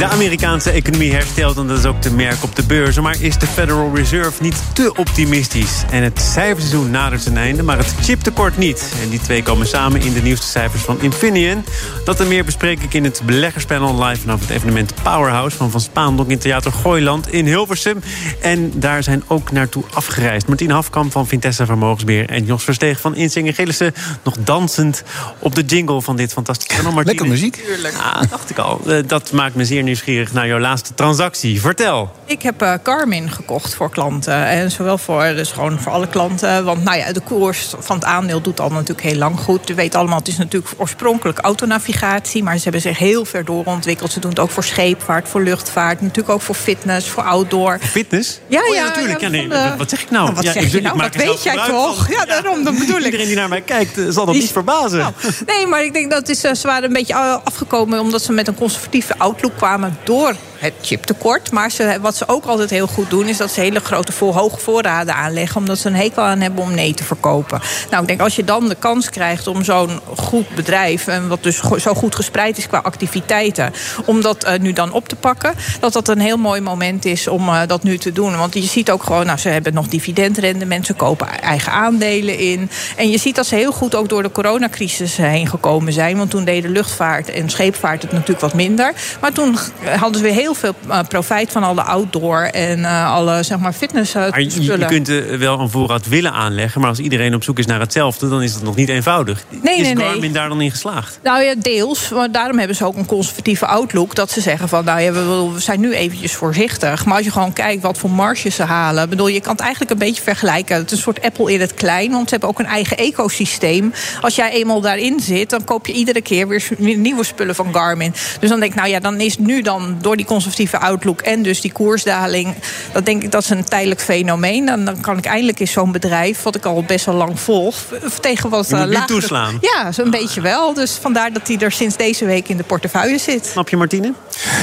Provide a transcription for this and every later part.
De Amerikaanse economie herstelt en dat is ook te merken op de beurzen. Maar is de Federal Reserve niet te optimistisch? En het cijferseizoen nadert zijn einde, maar het chiptekort niet. En die twee komen samen in de nieuwste cijfers van Infineon. Dat en meer bespreek ik in het beleggerspanel live vanaf het evenement Powerhouse van Van Spaandonk in Theater Gooiland in Hilversum. En daar zijn ook naartoe afgereisd. Martien Hafkamp van Vintessa Vermogensbeheer en Jos Versteeg van Insinger Gillissen. Nog dansend op de jingle van dit fantastische panel. Lekker muziek. Tuurlijk. Ah, dacht ik al. Eh, dat maakt me zeer nieuwsgierig naar jouw laatste transactie. Vertel. Ik heb uh, Garmin gekocht voor klanten. En zowel voor, dus gewoon voor alle klanten. Want nou ja, de koers van het aandeel doet al natuurlijk heel lang goed. Je weet allemaal, het is natuurlijk oorspronkelijk autonavigatie. Maar ze hebben zich heel ver doorontwikkeld. Ze doen het ook voor scheepvaart, voor luchtvaart. Natuurlijk ook voor fitness, voor outdoor. Fitness? Ja, oh, ja, natuurlijk. Ja, nee, de... Wat zeg ik nou? wat ja, zeg je nou? Dat weet jij toch? Ja, daarom, dat bedoel ik. Iedereen die naar mij kijkt eh, zal dat niet verbazen. Nou, nee, maar ik denk dat is, ze waren een beetje afgekomen... omdat ze met een conservatieve outlook kwamen door het chiptekort. Maar wat ze ook altijd heel goed doen, is dat ze hele grote voor, hoge voorraden aanleggen. Omdat ze een hekel aan hebben om nee te verkopen. Nou, ik denk als je dan de kans krijgt om zo'n goed bedrijf, en wat dus zo goed gespreid is qua activiteiten, om dat uh, nu dan op te pakken, dat dat een heel mooi moment is om uh, dat nu te doen. Want je ziet ook gewoon, nou, ze hebben nog dividendrendement, ze kopen eigen aandelen in. En je ziet dat ze heel goed ook door de coronacrisis heen gekomen zijn. Want toen deden luchtvaart en scheepvaart het natuurlijk wat minder. Maar toen hadden ze weer heel veel uh, profijt van alle outdoor en uh, alle zeg maar, fitness maar je, je, kunt wel een voorraad willen aanleggen, maar als iedereen op zoek is naar hetzelfde, dan is dat nog niet eenvoudig. Nee, is nee, Garmin nee. daar dan in geslaagd? Nou ja, deels. Maar daarom hebben ze ook een conservatieve outlook. Dat ze zeggen van, nou ja, we, we zijn nu eventjes voorzichtig. Maar als je gewoon kijkt wat voor marges ze halen. Bedoel, je kan het eigenlijk een beetje vergelijken. Het is een soort Apple in het klein, want ze hebben ook een eigen ecosysteem. Als jij eenmaal daarin zit, dan koop je iedere keer weer, weer nieuwe spullen van Garmin. Dus dan denk ik, nou ja, dan is nu dan door die conservatieve outlook en dus die koersdaling, dat denk ik dat is een tijdelijk fenomeen. Dan, dan kan ik eindelijk eens zo'n bedrijf, wat ik al best wel lang volg, tegen wat uh, toeslaan. Ja, zo'n beetje wel. Dus vandaar dat hij er sinds deze week in de portefeuille zit. Snap je, Martine?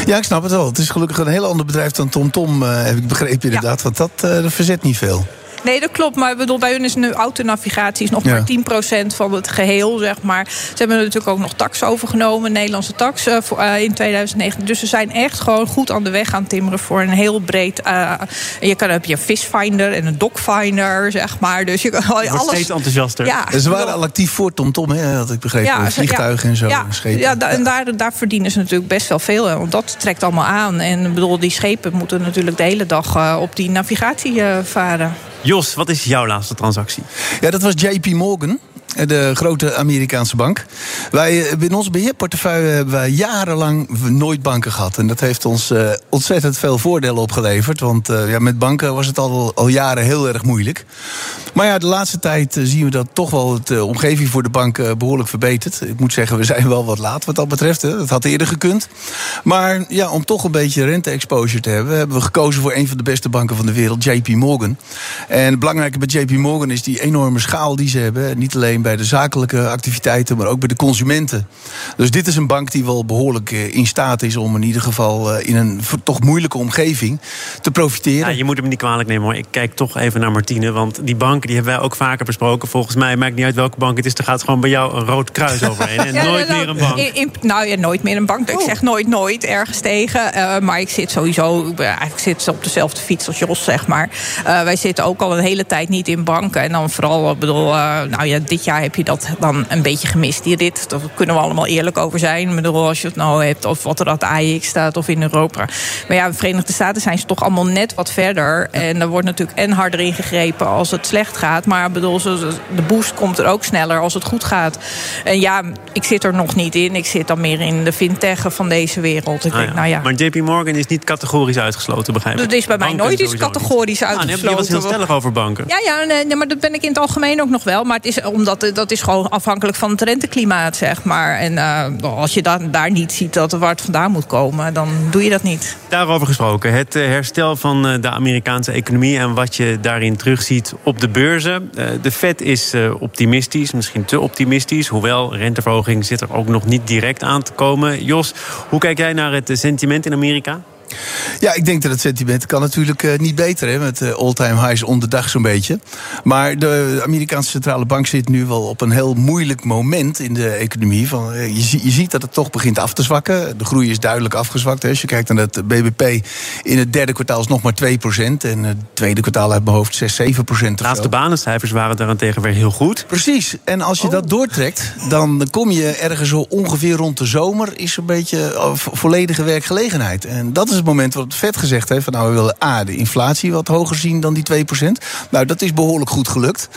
Ja, ik snap het wel. Het is gelukkig een heel ander bedrijf dan TomTom, eh, heb ik begrepen inderdaad. Want dat, eh, dat verzet niet veel. Nee, dat klopt. Maar ik bedoel, bij hun is nu autonavigatie is nog Ja. maar 10% van het geheel, zeg maar. Ze hebben natuurlijk ook nog tax overgenomen, Nederlandse tax eh, voor, eh, in 2019. Dus ze zijn echt gewoon goed aan de weg aan het timmeren voor een heel breed. eh, je kan heb je een fishfinder en een dogfinder, zeg maar. Dus je kan Je wordt alles. steeds enthousiaster. Ja, ze waren al actief voor TomTom, hè, had ik begrepen. Ja, Vliegtuigen en zo, Ja, schepen. ja, da- en daar, daar verdienen ze natuurlijk best wel veel. hè, Want dat trekt allemaal aan. En ik bedoel, die schepen moeten natuurlijk de hele dag eh, op die navigatie eh, varen. Jos, wat is jouw laatste transactie? Ja, dat was JP Morgan. De grote Amerikaanse bank. Wij, eh, in onze beheerportefeuille hebben wij jarenlang nooit banken gehad. En dat heeft ons eh, ontzettend veel voordelen opgeleverd. Want eh, ja, met banken was het al, al jaren heel erg moeilijk. Maar ja, de laatste tijd zien we dat toch wel de omgeving voor de banken eh, behoorlijk verbetert. Ik moet zeggen, we zijn wel wat laat wat dat betreft. Hè. Dat had eerder gekund. Maar ja, om toch een beetje rente-exposure te hebben, hebben we gekozen voor een van de beste banken van de wereld, JP Morgan. En het belangrijke bij JP Morgan is die enorme schaal die ze hebben. Niet alleen bij de zakelijke activiteiten, maar ook bij de consumenten. Dus dit is een bank die wel behoorlijk eh, in staat is om in ieder geval eh, in een toch moeilijke omgeving te profiteren. Ja, je moet hem niet kwalijk nemen hoor. Ik kijk toch even naar Martine. Want die banken die hebben wij ook vaker besproken. Volgens mij maakt niet uit welke bank het is. Er gaat gewoon bij jou een rood kruis overheen. En Ja, nooit nou, meer een bank. in- in- nou ja, nooit meer een bank. Ik zeg nooit, nooit ergens tegen. Eh, maar ik zit sowieso, ik ben eigenlijk zit op dezelfde fiets als Jos, zeg maar. Eh, wij zitten ook al een hele tijd niet in banken. En dan vooral, ik bedoel, eh, nou ja, dit jaar heb je dat dan een beetje gemist, die rit. Daar kunnen we allemaal eerlijk over zijn. Ik bedoel, als je het nou hebt, of wat er aan de AX staat, of in Europa. Maar ja, de Verenigde Staten zijn ze toch allemaal net wat verder. En er wordt natuurlijk en harder ingegrepen als het slecht gaat. Maar bedoel, de boost komt er ook sneller als het goed gaat. En ja, ik zit er nog niet in. Ik zit dan meer in de fintech van deze wereld. Ik Ah, denk, ja. nou ja. Maar JP Morgan is niet categorisch uitgesloten, begrijp ik. Dat is bij mij nooit iets sowieso niet. categorisch Ah, nee, Je was heel uitgesloten. stellig over banken. Ja, ja nee, maar dat ben ik in het algemeen ook nog wel. Maar het is omdat dat, dat is gewoon afhankelijk van het renteklimaat, zeg maar. En als je dan daar niet ziet dat het vandaan moet komen, dan doe je dat niet. Daarover gesproken, het herstel van de Amerikaanse economie en wat je daarin terugziet op de beurzen. de Fed is optimistisch, misschien te optimistisch. Hoewel renteverhoging zit er ook nog niet direct aan te komen. Jos, hoe kijk jij naar het sentiment in Amerika? Ja, ik denk dat het sentiment kan natuurlijk uh, niet beter. Hè, met uh, all-time highs om de dag zo'n beetje. Maar de Amerikaanse centrale bank zit nu wel op een heel moeilijk moment in de economie. Van, uh, je, je, ziet dat het toch begint af te zwakken. De groei is duidelijk afgezwakt. Hè. Als je kijkt naar het BBP in het derde kwartaal is nog maar 2% En het tweede kwartaal uit mijn hoofd 6, 7 procent. De laatste banencijfers waren daarentegen weer heel goed. Precies. En als je dat oh. doortrekt, dan kom je ergens zo ongeveer rond de zomer... is een beetje volledige werkgelegenheid. En dat is het moment wat het vet gezegd heeft... van nou, we willen A, de inflatie wat hoger zien dan die 2% Nou, dat is behoorlijk goed gelukt.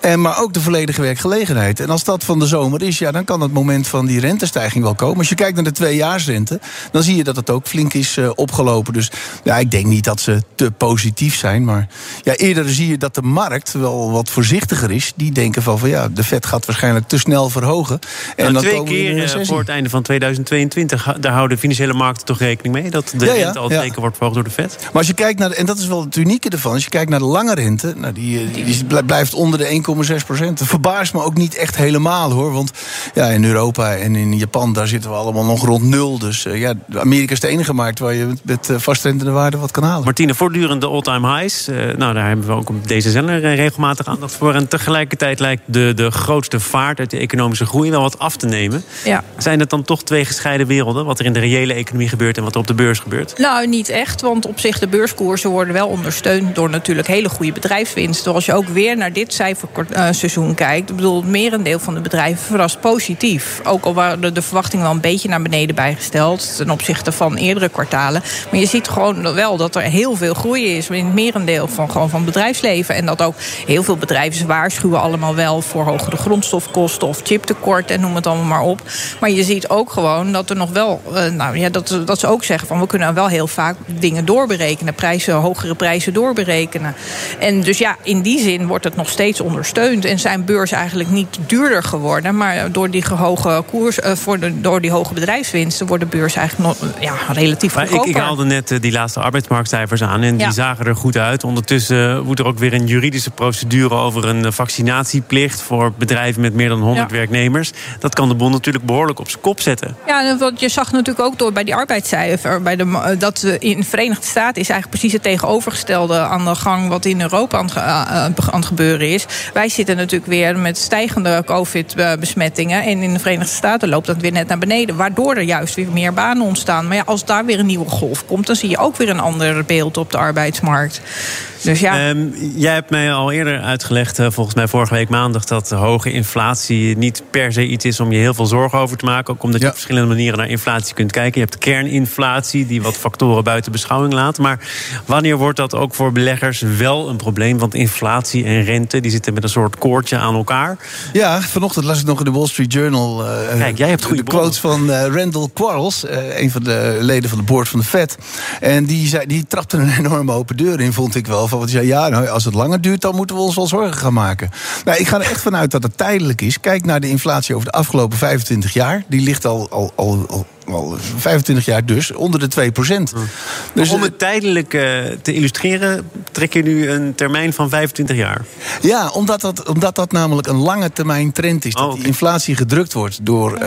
En, maar ook de volledige werkgelegenheid. En als dat van de zomer is, ja, dan kan het moment van die rentestijging wel komen. Als je kijkt naar de tweejaarsrente, dan zie je dat het ook flink is uh, opgelopen. Dus ja, ik denk niet dat ze te positief zijn. Maar ja, eerder zie je dat de markt wel wat voorzichtiger is. Die denken van, van ja, de vet gaat waarschijnlijk te snel verhogen. En nou, dan twee keer eh, voor het einde van 2022, daar houden financiële markten toch rekening mee? Dat de ja, rente al ja. wordt verhoogd door de Fed. Maar als je kijkt naar, en dat is wel het unieke ervan, als je kijkt naar de lange rente, nou die, die, blijft onder de 1,6 procent. Dat verbaast me ook niet echt helemaal hoor. Want ja, in Europa en in Japan, daar zitten we allemaal nog rond nul. Dus uh, ja, Amerika is de enige markt waar je met uh, vastrentende waarde wat kan halen. Martine, voortdurende all-time highs. Uh, nou, daar hebben we ook op deze zender regelmatig aandacht voor. En tegelijkertijd lijkt de, de grootste vaart uit de economische groei wel wat af te nemen. Ja. Zijn het dan toch twee gescheiden werelden? Wat er in de reële economie gebeurt en wat er op de beurs gebeurt? Nou, niet echt. Want op zich de beurskoersen worden wel ondersteund door natuurlijk hele goede bedrijfswinsten. Als je ook weer naar dit cijferseizoen kijkt. Ik bedoel, het merendeel van de bedrijven verrast positief. Ook al waren de verwachtingen wel een beetje naar beneden bijgesteld ten opzichte van eerdere kwartalen. Maar je ziet gewoon wel dat er heel veel groei is in het merendeel van, gewoon van bedrijfsleven. En dat ook heel veel bedrijven waarschuwen allemaal wel voor hogere grondstofkosten of chiptekort en noem het allemaal maar op. Maar je ziet ook gewoon dat er nog wel, uh, nou ja, dat, dat ze ook zeggen van we kunnen wel heel vaak dingen doorberekenen. Prijzen, hogere prijzen doorberekenen. En dus ja, in die zin wordt het nog steeds ondersteund. En zijn beurs eigenlijk niet duurder geworden. Maar door die hoge koers, uh, voor de, door die hoge bedrijfswinsten, wordt de beurs eigenlijk nog ja, relatief maar Ik, ik haalde net uh, die laatste arbeidsmarktcijfers aan. En die zagen er goed uit. Ondertussen moet er ook weer een juridische procedure over een vaccinatieplicht voor bedrijven met meer dan 100 werknemers. Dat kan de bond natuurlijk behoorlijk op zijn kop zetten. Ja, want je zag natuurlijk ook door bij die arbeidscijfer, bij de, dat in de Verenigde Staten is eigenlijk precies het tegenovergestelde aan de gang wat in Europa aan, aan, aan het gebeuren is. Wij zitten natuurlijk weer met stijgende COVID-besmettingen. En in de Verenigde Staten loopt dat weer net naar beneden. Waardoor er juist weer meer banen ontstaan. Maar ja, als daar weer een nieuwe golf komt, dan zie je ook weer een ander beeld op de arbeidsmarkt. Dus ja. Um, jij hebt mij al eerder uitgelegd, uh, volgens mij vorige week maandag, dat hoge inflatie niet per se iets is om je heel veel zorgen over te maken. Ook omdat je op verschillende manieren naar inflatie kunt kijken. Je hebt kerninflatie, die wat factoren buiten beschouwing laat. Maar wanneer wordt dat ook voor beleggers wel een probleem? Want inflatie en rente die zitten met een soort koordje aan elkaar. Ja, vanochtend las ik nog in de Wall Street Journal. Uh, Kijk, jij hebt goede de quotes van uh, Randall Quarles, een van de leden van de board van de Fed. En die, zei, die trapte een enorme open deur in, vond ik wel. Van want zei, ja, nou, als het langer duurt, dan moeten we ons wel zorgen gaan maken. Nou, ik ga er echt vanuit dat het tijdelijk is. Kijk naar de inflatie over de afgelopen 25 jaar. Die ligt al, al, al al 25 jaar dus, onder de 2 procent. Dus, om het eh, tijdelijk uh, te illustreren, trek je nu een termijn van 25 jaar? Ja, omdat dat, omdat dat namelijk een lange termijn trend is. Dat oh, die inflatie gedrukt wordt door uh,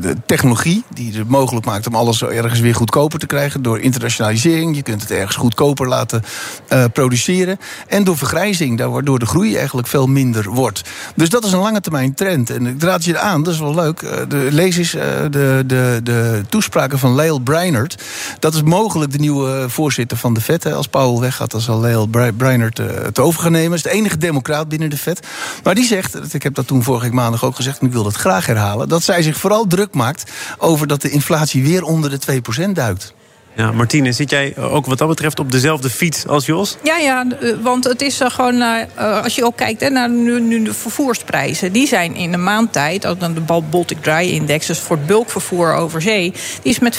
de technologie, die het mogelijk maakt om alles ergens weer goedkoper te krijgen. Door internationalisering, je kunt het ergens goedkoper laten uh, produceren. En door vergrijzing, waardoor de groei eigenlijk veel minder wordt. Dus dat is een lange termijn trend. En ik draad je aan, dat is wel leuk. De, lees eens de, de, de toespraken van Lael Breinert. Dat is mogelijk de nieuwe voorzitter van de FED. Als Powell weggaat, dan zal Lael Breinert eh, het over gaan nemen. is de enige democraat binnen de FED. Maar die zegt, ik heb dat toen vorige maandag ook gezegd... en ik wil dat graag herhalen... dat zij zich vooral druk maakt over dat de inflatie weer onder de 2% duikt. Ja, Martine, zit jij ook wat dat betreft op dezelfde fiets als Jos? Ja, ja, eh, want het is uh, gewoon, uh, als je ook kijkt hè, naar nu, nu, de vervoersprijzen, die zijn in een maand tijd, dan de Baltic Dry Index, dus voor het bulkvervoer over zee, die is met 50%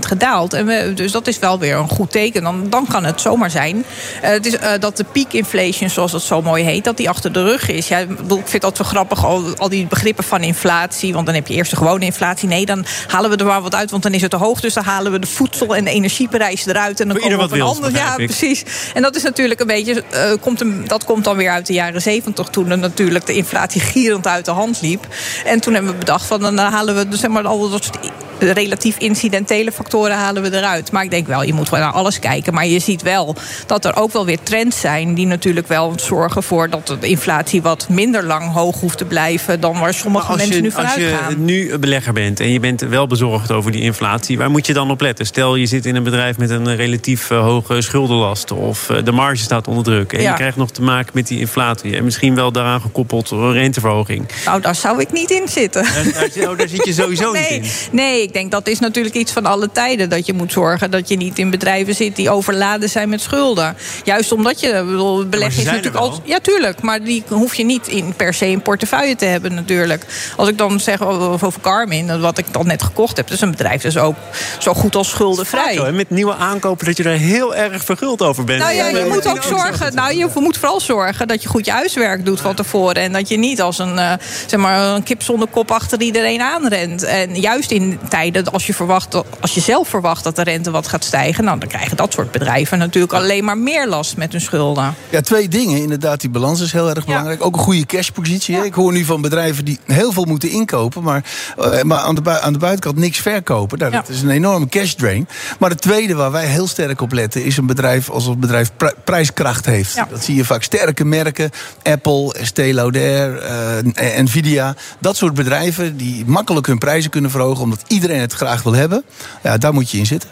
gedaald. En we, dus dat is wel weer een goed teken. Dan, dan kan het zomaar zijn het is, dat de peak inflation, zoals het zo mooi heet, dat die achter de rug is. Ja, ik vind dat wel grappig, al, al die begrippen van inflatie, want dan heb je eerst de gewone inflatie. Nee, dan halen we er maar wat uit, want dan is het te hoog, dus dan halen we de voedsel en de energieprijs eruit. En dan komen we op een ander. Ja, precies. En dat is natuurlijk een beetje. Uh, komt een, dat komt dan weer uit de jaren zeventig. Toen er natuurlijk de inflatie gierend uit de hand liep. En toen hebben we bedacht van dan halen we dus zeg maar al dat soort relatief incidentele factoren halen we eruit. Maar ik denk wel, je moet wel naar alles kijken. Maar je ziet wel dat er ook wel weer trends zijn die natuurlijk wel zorgen voor dat de inflatie wat minder lang hoog hoeft te blijven dan waar sommige mensen nu vanuit gaan. Als je nu belegger bent en je bent wel bezorgd over die inflatie, waar moet je dan op letten? Stel je zit in een bedrijf met een relatief eh, hoge schuldenlast of eh, de marge staat onder druk en je krijgt nog te maken met die inflatie en misschien wel daaraan gekoppeld renteverhoging. Nou, daar zou ik niet in zitten. Daar, daar, oh, daar zit je sowieso nee, niet in. Nee, ik denk dat is natuurlijk iets van alle tijden. Dat je moet zorgen dat je niet in bedrijven zit die overladen zijn met schulden. Juist omdat je bedoel, beleggen is natuurlijk al. Ja, tuurlijk. Maar die hoef je niet in, per se in portefeuille te hebben, natuurlijk. Als ik dan zeg over Carmin, wat ik dan net gekocht heb, dat is een bedrijf dus ook zo goed als schuldenvrij. Zo, met nieuwe aankopen dat je er heel erg verguld over bent. Nou ja, je moet ook zorgen. Nou, je moet vooral zorgen dat je goed je huiswerk doet van tevoren. En dat je niet als een, uh, zeg maar, een kip zonder kop achter iedereen aanrent. En juist in tijden als je, verwacht, als je zelf verwacht dat de rente wat gaat stijgen, nou, dan krijgen dat soort bedrijven natuurlijk alleen maar meer last met hun schulden. Ja, twee dingen. Inderdaad, die balans is heel erg belangrijk. Ook een goede cashpositie. Ik hoor nu van bedrijven die heel veel moeten inkopen, maar, uh, maar aan, de aan de buitenkant niks verkopen. Nou, dat is een enorme cash drain. Maar het tweede waar wij heel sterk op letten, is een bedrijf als een bedrijf prijskracht heeft. Dat zie je vaak sterke merken. Apple, Estée Lauder, uh, Nvidia. Dat soort bedrijven die makkelijk hun prijzen kunnen verhogen, omdat iedereen het graag wil hebben. Ja, daar moet je in zitten.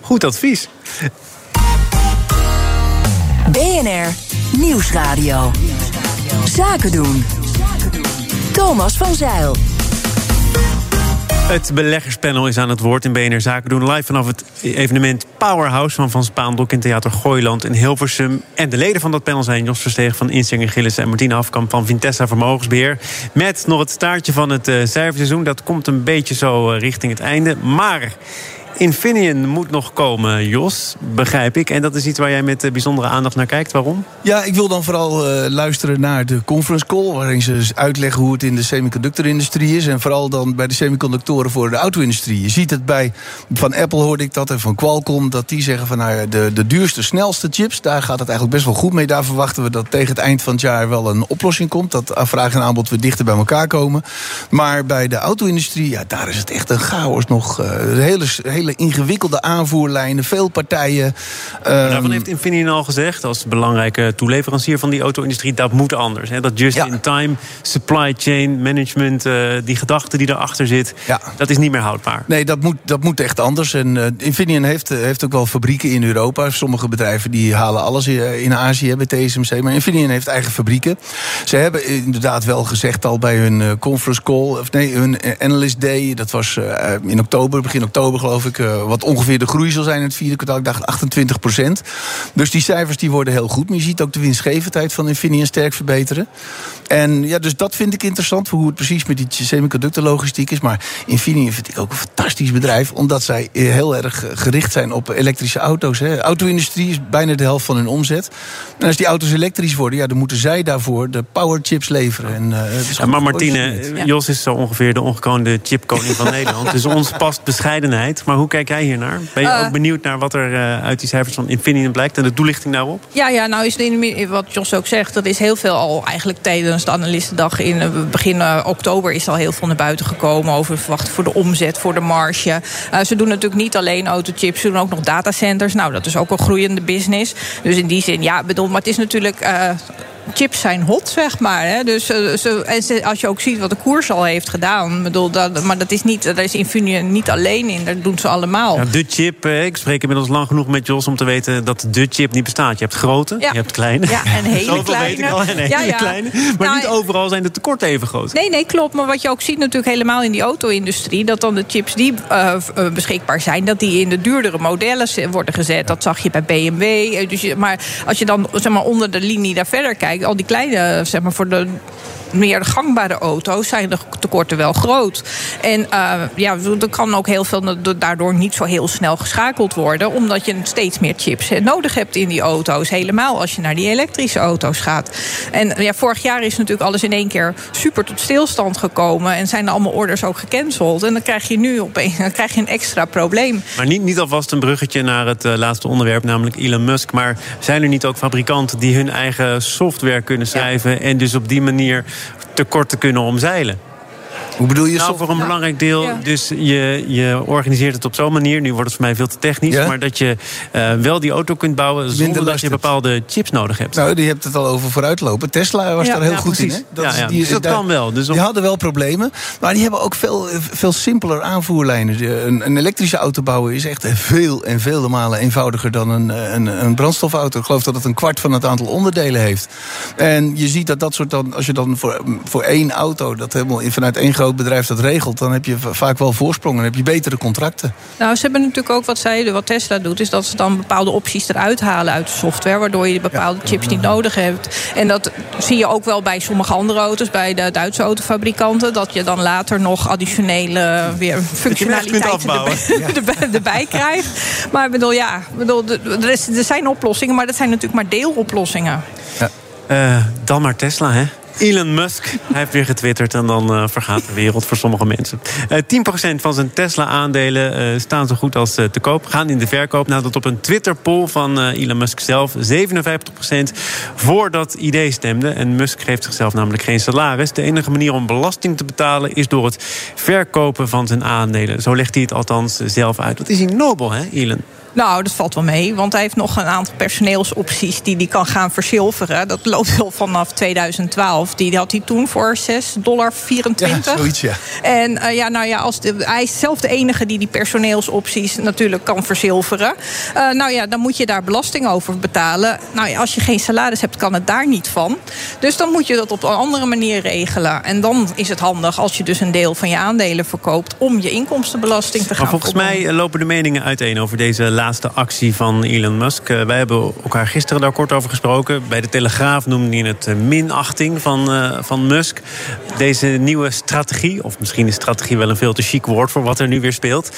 Goed advies. BNR Nieuwsradio. Zaken doen. Thomas van Zeil. Het beleggerspanel is aan het woord in BNR Zaken doen. Live vanaf het evenement Powerhouse van Van Spaandok in Theater Gooiland in Hilversum. En de leden van dat panel zijn Jos Versteeg van Insinger Gillis... en Martine Afkamp van Vintessa Vermogensbeheer. Met nog het staartje van het uh, cijferseizoen. Dat komt een beetje zo uh, richting het einde. Maar Infineon moet nog komen, Jos, begrijp ik. En dat is iets waar jij met bijzondere aandacht naar kijkt. Waarom? Ja, ik wil dan vooral uh, luisteren naar de conference call... waarin ze dus uitleggen hoe het in de semiconductorindustrie is... en vooral dan bij de semiconductoren voor de auto-industrie. Je ziet het bij, van Apple hoorde ik dat en van Qualcomm... dat die zeggen van nou, de, de duurste, snelste chips... daar gaat het eigenlijk best wel goed mee. Daar verwachten we dat tegen het eind van het jaar wel een oplossing komt. Dat vraag en aanbod weer dichter bij elkaar komen. Maar bij de auto-industrie, ja, daar is het echt een chaos nog. Uh, hele hele ingewikkelde aanvoerlijnen, veel partijen. Um... Daarvan heeft Infineon al gezegd, als belangrijke toeleverancier van die auto-industrie, dat moet anders. Hè? Dat just-in-time supply chain management, uh, die gedachte die erachter zit, ja. dat is niet meer houdbaar. Nee, dat moet, dat moet echt anders. En uh, Infineon heeft, heeft ook wel fabrieken in Europa. Sommige bedrijven die halen alles in Azië bij TSMC. Maar Infineon heeft eigen fabrieken. Ze hebben inderdaad wel gezegd al bij hun conference call, of nee, hun analyst day, dat was in oktober, begin oktober geloof ik. Uh, wat ongeveer de groei zal zijn in het vierde kwartaal. Ik dacht 28 procent. Dus die cijfers die worden heel goed. Maar je ziet ook de winstgevendheid van Infineon sterk verbeteren. En ja, dus dat vind ik interessant. Voor hoe het precies met die semiconductorlogistiek is. Maar Infineon vind ik ook een fantastisch bedrijf. Omdat zij heel erg gericht zijn op elektrische auto's. De auto-industrie is bijna de helft van hun omzet. En als die auto's elektrisch worden, ja, dan moeten zij daarvoor de powerchips leveren. En, uh, ja, maar Martine, Jos is zo ongeveer de ongekroonde chipkoning van Nederland. Dus ons past bescheidenheid. Maar hoe hoe kijk jij hier naar? Ben je ook benieuwd naar wat er uh, uit die cijfers van Infineon blijkt en de toelichting daarop? Ja, ja nou is de, wat Jos ook zegt, dat is heel veel al eigenlijk tijdens de analistendag in uh, begin uh, oktober is al heel veel naar buiten gekomen over verwachten voor de omzet, voor de marge. ze doen natuurlijk niet alleen autochips, ze doen ook nog datacenters. Nou, dat is ook een groeiende business. Dus in die zin, ja, bedoel, maar het is natuurlijk chips zijn hot, zeg maar. Hè. Dus en als je ook ziet wat de koers al heeft gedaan. Bedoel, dat, maar dat is niet, daar is Infineon niet alleen in. Dat doen ze allemaal. Ja, de chip, ik spreek inmiddels lang genoeg met Jos om te weten dat de chip niet bestaat. Je hebt grote, je hebt kleine. Ja, en hele kleine. weet ik al, en hele kleine. Maar nou, niet overal zijn de tekorten even groot. Nee, nee, klopt. Maar wat je ook ziet natuurlijk helemaal in die auto-industrie... dat dan de chips die uh, beschikbaar zijn... dat die in de duurdere modellen worden gezet. Dat zag je bij BMW. Eh, dus maar als je dan zeg maar, onder de linie daar verder kijkt... al die kleine, zeg maar, voor de meer gangbare auto's zijn de tekorten wel groot. En uh, ja, er kan ook heel veel daardoor niet zo heel snel geschakeld worden. Omdat je steeds meer chips nodig hebt in die auto's. Helemaal als je naar die elektrische auto's gaat. En ja, vorig jaar is natuurlijk alles in één keer super tot stilstand gekomen. En zijn er allemaal orders ook gecanceld. En dan krijg je nu opeens dan krijg je een extra probleem. Maar niet, niet alvast een bruggetje naar het uh, laatste onderwerp, namelijk Elon Musk. Maar zijn er niet ook fabrikanten die hun eigen software kunnen schrijven. En dus op die manier tekort te kunnen omzeilen. Hoe bedoel je? Nou, voor een belangrijk deel. Dus je, je organiseert het op zo'n manier. Nu wordt het voor mij veel te technisch. Maar dat je uh, wel die auto kunt bouwen zonder dat je bepaalde chips nodig hebt. Nou, die hebt het al over vooruitlopen. Tesla was daar heel goed in. Hè? Dat, is, die, dus dat kan wel. Dus Die hadden wel problemen. Maar die hebben ook veel, veel simpeler aanvoerlijnen. Een, een elektrische auto bouwen is echt veel en vele malen eenvoudiger dan een, een, een brandstofauto. Ik geloof dat het een kwart van het aantal onderdelen heeft. En je ziet dat dat soort dan, als je dan voor, voor één auto dat helemaal vanuit één groot bedrijf dat regelt, dan heb je vaak wel voorsprong en heb je betere contracten. Nou, ze hebben natuurlijk ook wat zij, wat Tesla doet, is dat ze dan bepaalde opties eruit halen uit de software, waardoor je bepaalde chips niet nodig hebt. En dat zie je ook wel bij sommige andere auto's, bij de Duitse autofabrikanten, dat je dan later nog additionele weer functionaliteiten erbij, erbij, krijgt. Maar ik bedoel, ja, bedoel, er, is, er zijn oplossingen, maar dat zijn natuurlijk maar deeloplossingen. Ja. Uh, dan maar Tesla, hè? Elon Musk. Hij heeft weer getwitterd en dan uh, vergaat de wereld voor sommige mensen. Uh, eh, 10% van zijn Tesla-aandelen uh, staan zo goed als te koop. Gaan in de verkoop nadat op een Twitter-poll van Elon Musk zelf... 57% voor dat idee stemde. En Musk geeft zichzelf namelijk geen salaris. De enige manier om belasting te betalen is door het verkopen van zijn aandelen. Zo legt hij het althans zelf uit. Wat is hij nobel, hè, Elon? Nou, dat valt wel mee. Want hij heeft nog een aantal personeelsopties die hij kan gaan verzilveren. Dat loopt wel vanaf 2012. Die had hij toen voor 6,24 dollar. Ja, zoiets, ja. En uh, ja, nou ja, als de, hij is zelf de enige die die personeelsopties natuurlijk kan verzilveren. Uh, nou ja, dan moet je daar belasting over betalen. Nou ja, als je geen salaris hebt, kan het daar niet van. Dus dan moet je dat op een andere manier regelen. En dan is het handig als je dus een deel van je aandelen verkoopt... om je inkomstenbelasting te gaan Maar volgens mij lopen de meningen uiteen over deze laatste actie van Elon Musk. Uh, wij hebben elkaar gisteren daar kort over gesproken. Bij de Telegraaf noemde hij het uh, minachting van, uh, van Musk. Deze nieuwe strategie, of misschien is strategie wel een veel te chic woord... voor wat er nu weer speelt.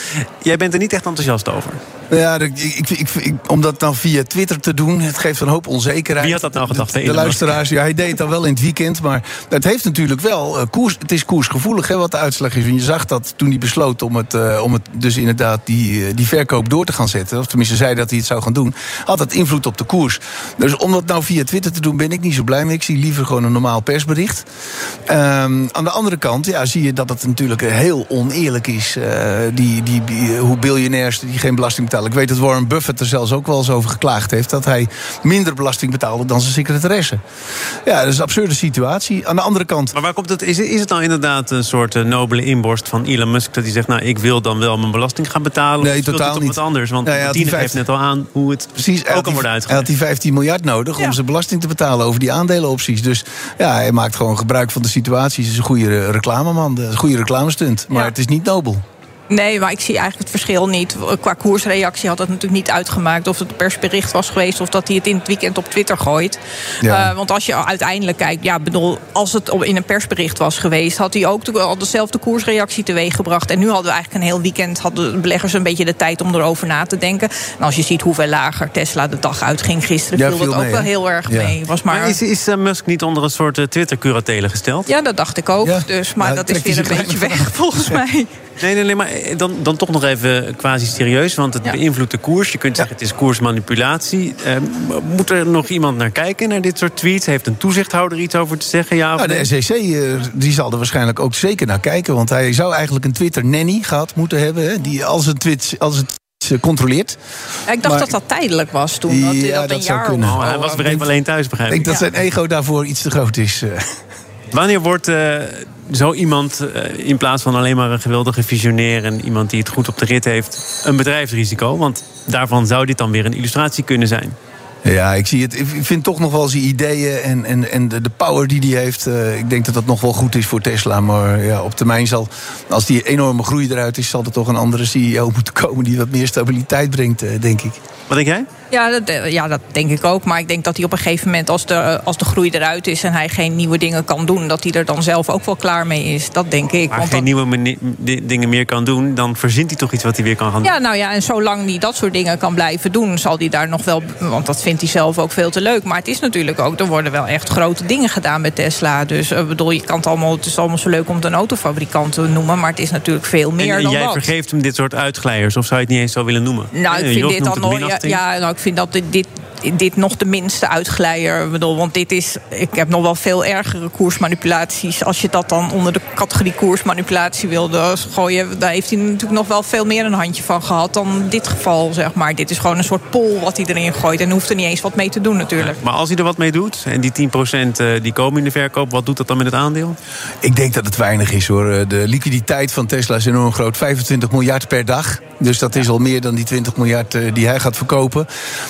Jij bent er niet echt enthousiast over. Ja, ik, ik, ik, om dat dan via Twitter te doen, het geeft een hoop onzekerheid. Wie had dat nou gedacht? De, de luisteraars, ja, hij deed het dan wel in het weekend. Maar het heeft natuurlijk wel uh, koers. Het is koersgevoelig, hè, wat de uitslag is. En je zag dat toen hij besloot om het, uh, om het dus inderdaad die, die verkoop door te gaan zetten. Of tenminste zei dat hij het zou gaan doen. Had het invloed op de koers. Dus om dat nou via Twitter te doen, ben ik niet zo blij mee. Ik zie liever gewoon een normaal persbericht. Um, aan de andere kant ja, zie je dat het natuurlijk heel oneerlijk is. Uh, die, die, die, hoe biljonairs die geen belasting betalen ik weet dat Warren Buffett er zelfs ook wel eens over geklaagd heeft... dat hij minder belasting betaalde dan zijn secretaresse. Ja, dat is een absurde situatie. Aan de andere kant... Maar waar komt het? Is, is het nou inderdaad een soort uh, nobele inborst van Elon Musk... dat hij zegt, nou, ik wil dan wel mijn belasting gaan betalen? Nee, totaal het niet. wat anders? Want ja, ja, Tine 15... geeft net al aan hoe het Precies, ook kan worden uitgelegd. Hij had die 15 miljard nodig om zijn belasting te betalen... over die aandelenopties. Dus ja, hij maakt gewoon gebruik van de situatie. Het is een goede reclameman, een goede reclamestunt. Maar het is niet nobel. Nee, maar ik zie eigenlijk het verschil niet. Qua koersreactie had het natuurlijk niet uitgemaakt of het een persbericht was geweest of dat hij het in het weekend op Twitter gooit. Ja. Uh, want als je uiteindelijk kijkt, ja, bedoel, als het in een persbericht was geweest, had hij ook al dezelfde koersreactie teweeggebracht. En nu hadden we eigenlijk een heel weekend, hadden de beleggers een beetje de tijd om erover na te denken. En als je ziet hoeveel lager Tesla de dag uitging gisteren, ja, viel dat ook wel heel erg mee. Was maar... maar is, is uh, Musk niet onder een soort uh, Twitter-curatele gesteld? Ja, dat dacht ik ook. Dus, maar dat is weer een beetje weg, volgens mij. Nee, nee, nee, maar dan, dan toch nog even quasi serieus. Want het beïnvloedt de koers. Je kunt zeggen het is koersmanipulatie. Uh, moet er nog iemand naar kijken, naar dit soort tweets? Heeft een toezichthouder iets over te zeggen? Ja, nou, de SEC uh, die zal er waarschijnlijk ook zeker naar kijken. Want hij zou eigenlijk een Twitter-nanny gehad moeten hebben. Hè, die als een tweet, als het eh, controleert. Ja, ik dacht Maar- dat dat tijdelijk was toen. Dat, Ja, dat dat zou kunnen. Oh, hij was weer even alleen thuis, begrijp Ik ik. denk dat zijn ego daarvoor iets te groot is. eh. Wanneer wordt eh, zo iemand, eh, in plaats van alleen maar een geweldige visionair... en iemand die het goed op de rit heeft, een bedrijfsrisico? Want daarvan zou dit dan weer een illustratie kunnen zijn. Ja, ik zie het. Ik vind toch nog wel zijn ideeën en, en, en de, de power die hij heeft. eh, ik denk dat dat nog wel goed is voor Tesla. Maar ja, op termijn zal, als die enorme groei eruit is, zal er toch een andere CEO moeten komen die wat meer stabiliteit brengt, eh, denk ik. Wat denk jij? Ja dat, eh, ja, dat denk ik ook. Maar ik denk dat hij op een gegeven moment, als de, eh, als de groei eruit is en hij geen nieuwe dingen kan doen, dat hij er dan zelf ook wel klaar mee is. Dat denk ik. Maar Want geen nieuwe dingen meer kan doen... dan verzint hij toch iets wat hij weer kan gaan doen. Ja, nou ja, en zolang hij dat soort dingen kan blijven doen, zal hij daar nog wel. Want dat vindt hij zelf ook veel te leuk. Maar het is natuurlijk ook, er worden wel echt grote dingen gedaan met Tesla. Dus ik bedoel, je kan het allemaal, het is allemaal zo leuk om het een autofabrikant te noemen. Maar het is natuurlijk veel meer en, en dan jij dat. vergeeft hem dit soort uitglijers, of zou je het niet eens zo willen noemen? Nou, Eh, ik vind dit dan nooit. Ja, nou, ik vind dat dit, dit, dit nog de minste uitglijer. Ik bedoel, want dit is. Ik heb nog wel veel ergere koersmanipulaties. Als je dat dan onder de categorie koersmanipulatie wilde gooien, daar heeft hij natuurlijk nog wel veel meer een handje van gehad dan dit geval, zeg maar. Dit is gewoon een soort pol wat hij erin gooit. En hoeft er niet eens wat mee te doen, natuurlijk. Maar als hij er wat mee doet, en die 10% eh, die komen in de verkoop... wat doet dat dan met het aandeel? Ik denk dat het weinig is hoor. Eh, De liquiditeit van Tesla is enorm groot. 25 miljard per dag. Dus dat is al meer dan die 20 miljard eh, die hij gaat verkopen.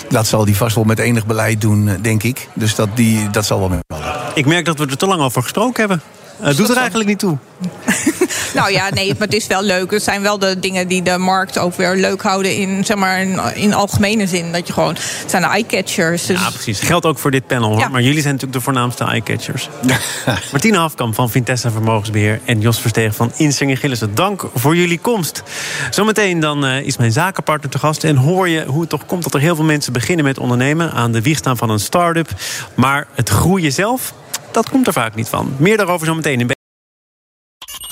Dat zal hij vast wel met enig beleid doen, eh, denk ik. Dus dat, die, dat zal wel meevallen. Ik merk dat we er te lang over gesproken hebben. Eh, Het doet er eigenlijk niet toe. Nou ja, nee, maar het is wel leuk. Het zijn wel de dingen die de markt ook weer leuk houden in, zeg maar, in, in algemene zin. Dat je gewoon, het zijn de eye-catchers. Dus Ja, precies. Geldt ook voor dit panel. Hoor. Ja. Maar jullie zijn natuurlijk de voornaamste eyecatchers. Martine Hafkamp van Vintessa Vermogensbeheer... en Jos Versteeg van Insinger Gillissen. Dank voor jullie komst. Zometeen dan eh, is mijn zakenpartner te gast... en hoor je hoe het toch komt dat er heel veel mensen beginnen met ondernemen... aan de wieg staan van een start-up. Maar het groeien zelf, dat komt er vaak niet van. Meer daarover zometeen in